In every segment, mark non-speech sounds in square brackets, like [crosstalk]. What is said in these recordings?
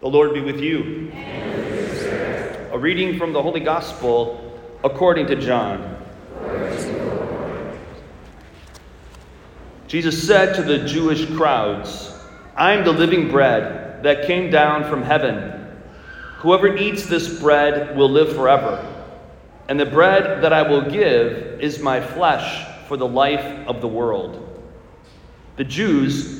The Lord be with you. A reading from the Holy Gospel according to John. Jesus said to the Jewish crowds, I am the living bread that came down from heaven. Whoever eats this bread will live forever. And the bread that I will give is my flesh for the life of the world. The Jews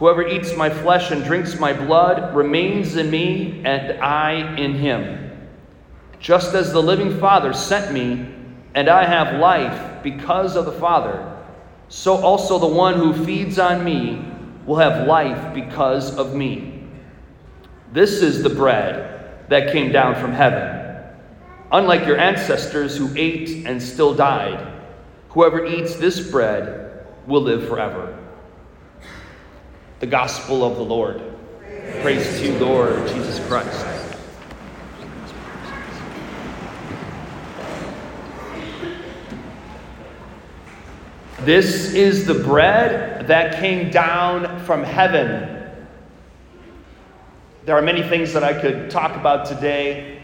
Whoever eats my flesh and drinks my blood remains in me, and I in him. Just as the living Father sent me, and I have life because of the Father, so also the one who feeds on me will have life because of me. This is the bread that came down from heaven. Unlike your ancestors who ate and still died, whoever eats this bread will live forever the gospel of the Lord. Praise to you, Lord Jesus Christ. This is the bread that came down from heaven. There are many things that I could talk about today,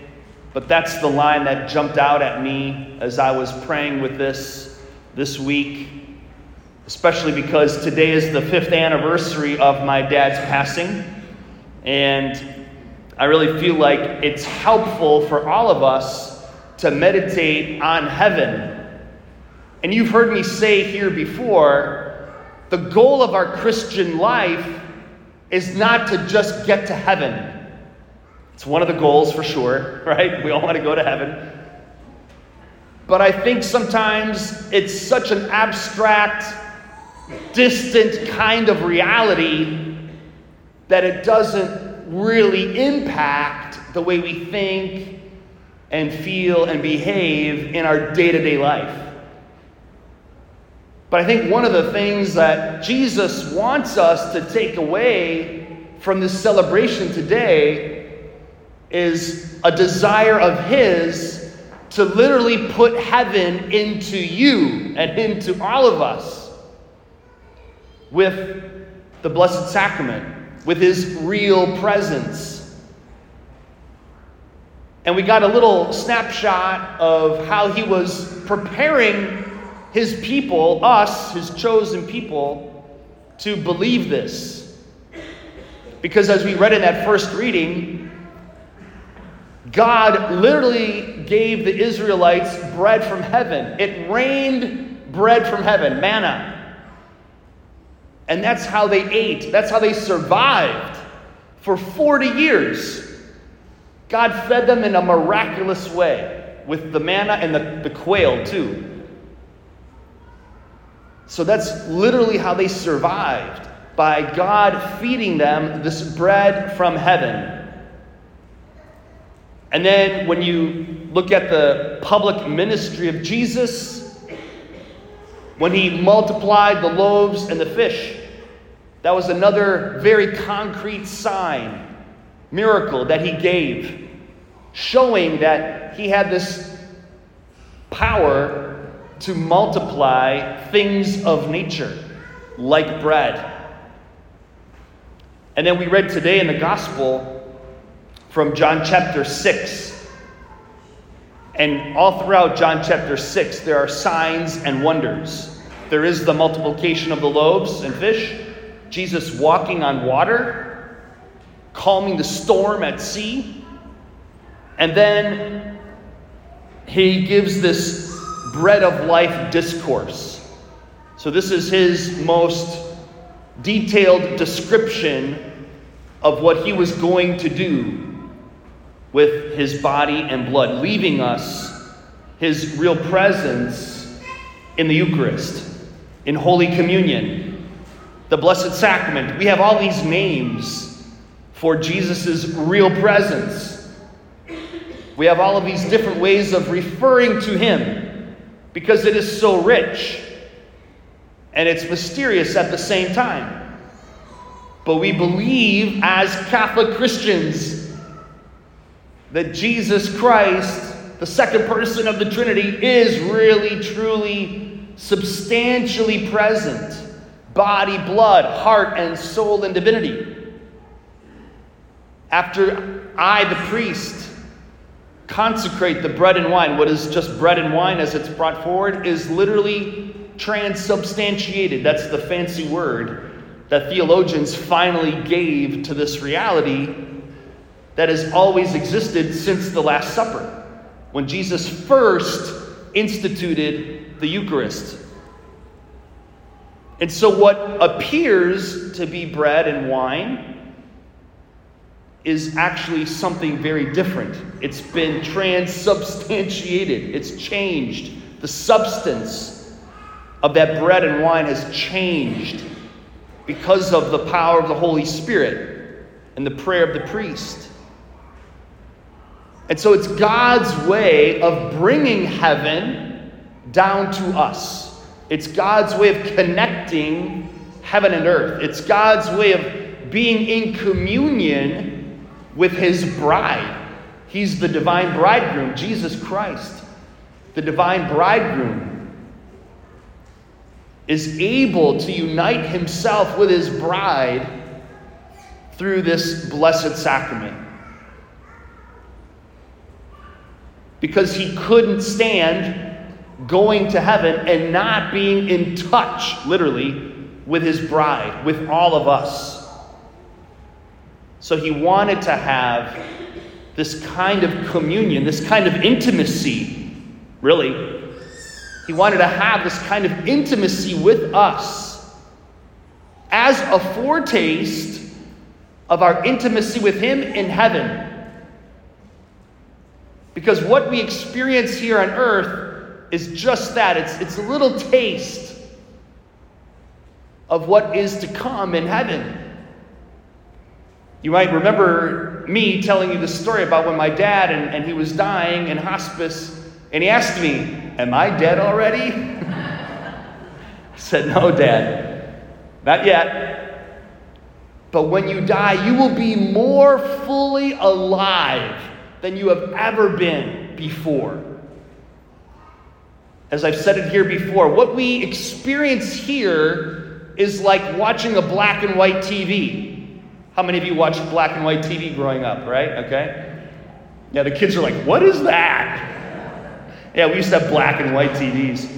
but that's the line that jumped out at me as I was praying with this this week especially because today is the fifth anniversary of my dad's passing. And I really feel like it's helpful for all of us to meditate on heaven. And you've heard me say here before the goal of our Christian life is not to just get to heaven. It's one of the goals for sure, [laughs] right? We all want to go to heaven. But I think sometimes it's such an abstract distant kind of reality that it doesn't really impact the way we think and feel and behave in our day to day life. But I think one of the things that Jesus wants us to take away from this celebration today is a desire of His to literally put heaven into you and into all of us with the Blessed Sacrament, with his real presence. And we got a little snapshot of how he was preparing his people, us, his chosen people, to believe this. Because as we read in that first reading, God literally gave the Israelites bread from heaven. It rained bread from heaven, manna. And that's how they ate, that's how they survived for 40 years. God fed them in a miraculous way with the manna and the, the quail, too. So that's literally how they survived by God feeding them this bread from heaven. And then when you look at the public ministry of Jesus, when he multiplied the loaves and the fish. That was another very concrete sign, miracle that he gave, showing that he had this power to multiply things of nature, like bread. And then we read today in the gospel from John chapter 6 and all throughout John chapter 6, there are signs and wonders. There is the multiplication of the loaves and fish, Jesus walking on water, calming the storm at sea, and then he gives this bread of life discourse. So, this is his most detailed description of what he was going to do with his body and blood, leaving us his real presence in the Eucharist, in Holy Communion, the Blessed Sacrament. We have all these names for Jesus' real presence. We have all of these different ways of referring to him because it is so rich and it's mysterious at the same time. But we believe as Catholic Christians that Jesus Christ, the second person of the Trinity, is really, truly, substantially present body, blood, heart, and soul and divinity. After I, the priest, consecrate the bread and wine, what is just bread and wine as it's brought forward is literally transubstantiated. That's the fancy word that theologians finally gave to this reality that has always existed since the Last Supper, when Jesus first instituted the Eucharist. And so, what appears to be bread and wine is actually something very different. It's been transubstantiated, it's changed. The substance of that bread and wine has changed because of the power of the Holy Spirit and the prayer of the priest. And so, it's God's way of bringing heaven down to us. It's God's way of connecting heaven and earth. It's God's way of being in communion with his bride. He's the divine bridegroom, Jesus Christ. The divine bridegroom is able to unite himself with his bride through this blessed sacrament. Because he couldn't stand going to heaven and not being in touch, literally, with his bride, with all of us. So he wanted to have this kind of communion, this kind of intimacy, really. He wanted to have this kind of intimacy with us as a foretaste of our intimacy with him in heaven. Because what we experience here on earth is just that it's, it's a little taste of what is to come in heaven. You might remember me telling you the story about when my dad and, and he was dying in hospice, and he asked me, Am I dead already? [laughs] I said, No, Dad, not yet. But when you die, you will be more fully alive than you have ever been before. As I've said it here before, what we experience here is like watching a black and white TV. How many of you watched black and white TV growing up, right? Okay. Yeah, the kids are like, what is that? Yeah, we used to have black and white TVs.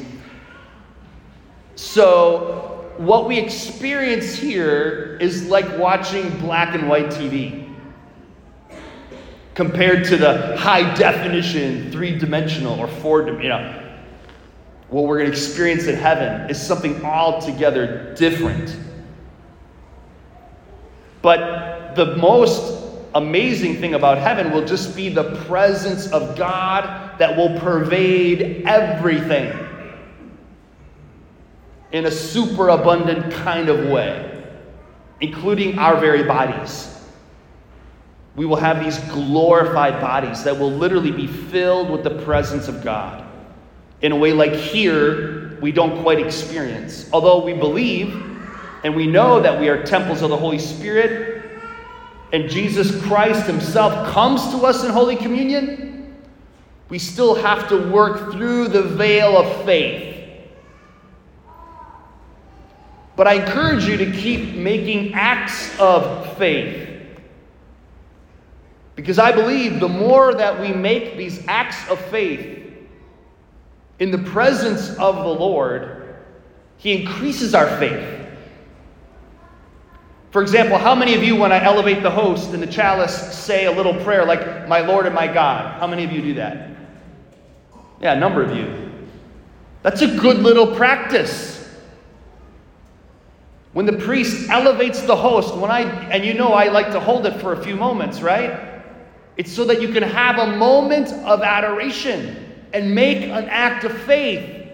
So, what we experience here is like watching black and white TV compared to the high definition, three dimensional or four, you know, what we're going to experience in heaven is something altogether different. But the most amazing thing about heaven will just be the presence of God that will pervade everything in a superabundant kind of way, including our very bodies. We will have these glorified bodies that will literally be filled with the presence of God in a way like here we don't quite experience. Although we believe and we know that we are temples of the Holy Spirit and Jesus Christ Himself comes to us in Holy Communion, we still have to work through the veil of faith. But I encourage you to keep making acts of faith. Because I believe the more that we make these acts of faith, in the presence of the Lord, He increases our faith. For example, how many of you, when I elevate the host and the chalice, say a little prayer like, My Lord and my God? How many of you do that? Yeah, a number of you. That's a good little practice. When the priest elevates the host, when I, and you know I like to hold it for a few moments, right? It's so that you can have a moment of adoration and make an act of faith.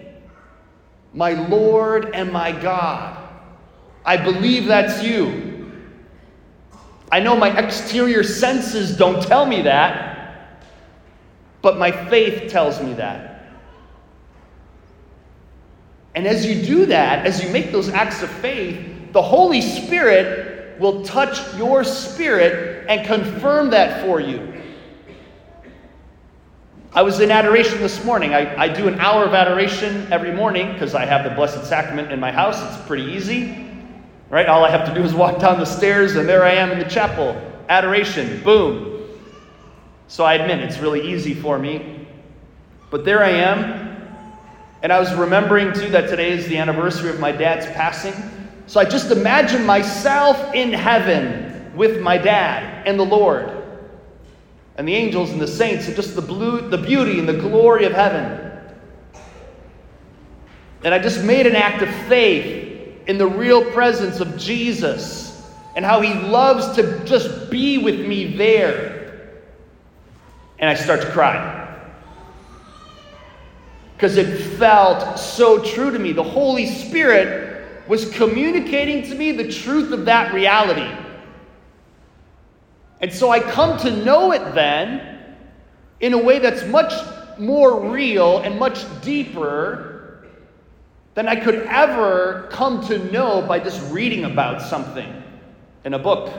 My Lord and my God. I believe that's you. I know my exterior senses don't tell me that, but my faith tells me that. And as you do that, as you make those acts of faith, the Holy Spirit will touch your spirit and confirm that for you. I was in adoration this morning. I, I do an hour of adoration every morning because I have the Blessed Sacrament in my house. It's pretty easy. Right? All I have to do is walk down the stairs, and there I am in the chapel. Adoration. Boom. So I admit it's really easy for me. But there I am. And I was remembering, too, that today is the anniversary of my dad's passing. So I just imagine myself in heaven with my dad and the Lord and the angels and the saints and just the, blue, the beauty and the glory of heaven. And I just made an act of faith in the real presence of Jesus and how he loves to just be with me there. And I start to cry. Because it felt so true to me. The Holy Spirit was communicating to me the truth of that reality. And so I come to know it then in a way that's much more real and much deeper than I could ever come to know by just reading about something in a book.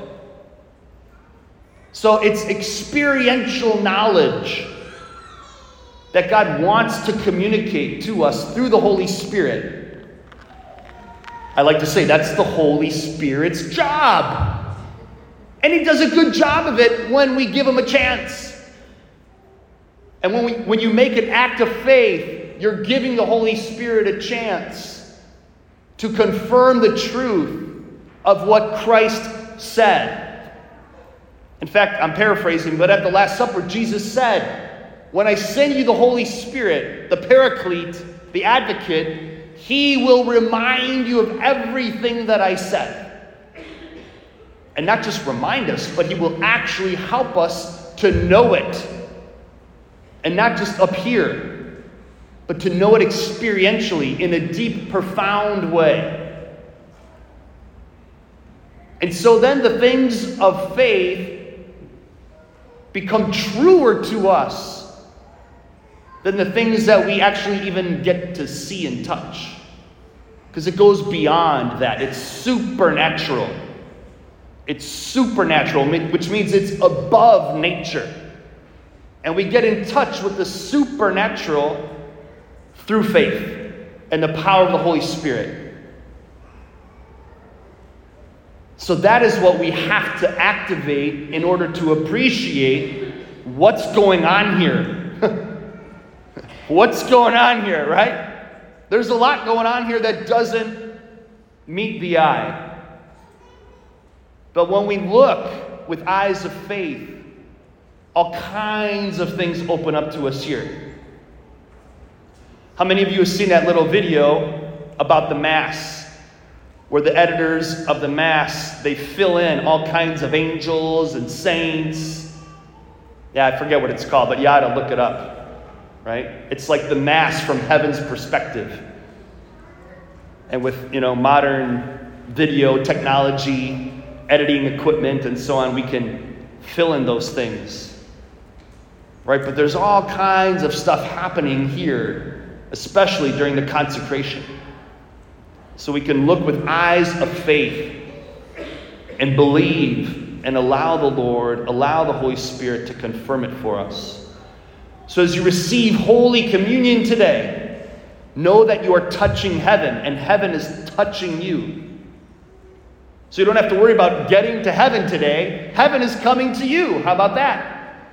So it's experiential knowledge that God wants to communicate to us through the Holy Spirit. I like to say that's the Holy Spirit's job. And He does a good job of it when we give Him a chance. And when, we, when you make an act of faith, you're giving the Holy Spirit a chance to confirm the truth of what Christ said. In fact, I'm paraphrasing, but at the Last Supper, Jesus said, When I send you the Holy Spirit, the Paraclete, the Advocate, he will remind you of everything that I said. And not just remind us, but he will actually help us to know it. And not just up here, but to know it experientially in a deep, profound way. And so then the things of faith become truer to us than the things that we actually even get to see and touch. Because it goes beyond that, it's supernatural. It's supernatural, which means it's above nature. And we get in touch with the supernatural through faith and the power of the Holy Spirit. So that is what we have to activate in order to appreciate what's going on here. [laughs] what's going on here, right? There's a lot going on here that doesn't meet the eye. But when we look with eyes of faith, all kinds of things open up to us here. How many of you have seen that little video about the Mass? Where the editors of the Mass, they fill in all kinds of angels and saints. Yeah, I forget what it's called, but you ought to look it up. Right? It's like the Mass from heaven's perspective. And with, you know, modern video technology, editing equipment, and so on, we can fill in those things. Right? But there's all kinds of stuff happening here especially during the consecration. So we can look with eyes of faith and believe and allow the Lord, allow the Holy Spirit to confirm it for us. So as you receive Holy Communion today, know that you are touching heaven and heaven is touching you. So you don't have to worry about getting to heaven today. Heaven is coming to you. How about that?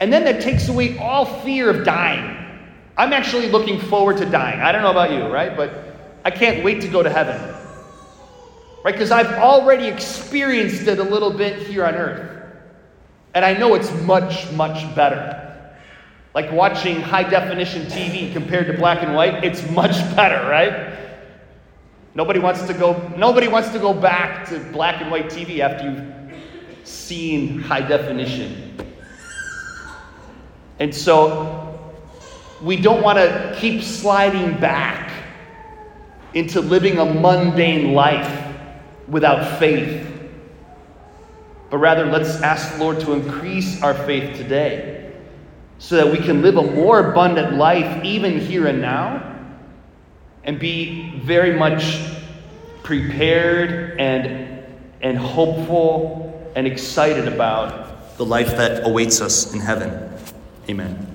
And then that takes away all fear of dying. I'm actually looking forward to dying. I don't know about you, right? But I can't wait to go to heaven. Right? Because I've already experienced it a little bit here on earth. And I know it's much, much better. Like watching high definition TV compared to black and white, it's much better, right? Nobody wants to go nobody wants to go back to black and white TV after you've seen high definition. And so we don't want to keep sliding back into living a mundane life without faith. but rather let's ask the Lord to increase our faith today so that we can live a more abundant life even here and now and be very much prepared and, and hopeful and excited about the life that awaits us in heaven. Amen.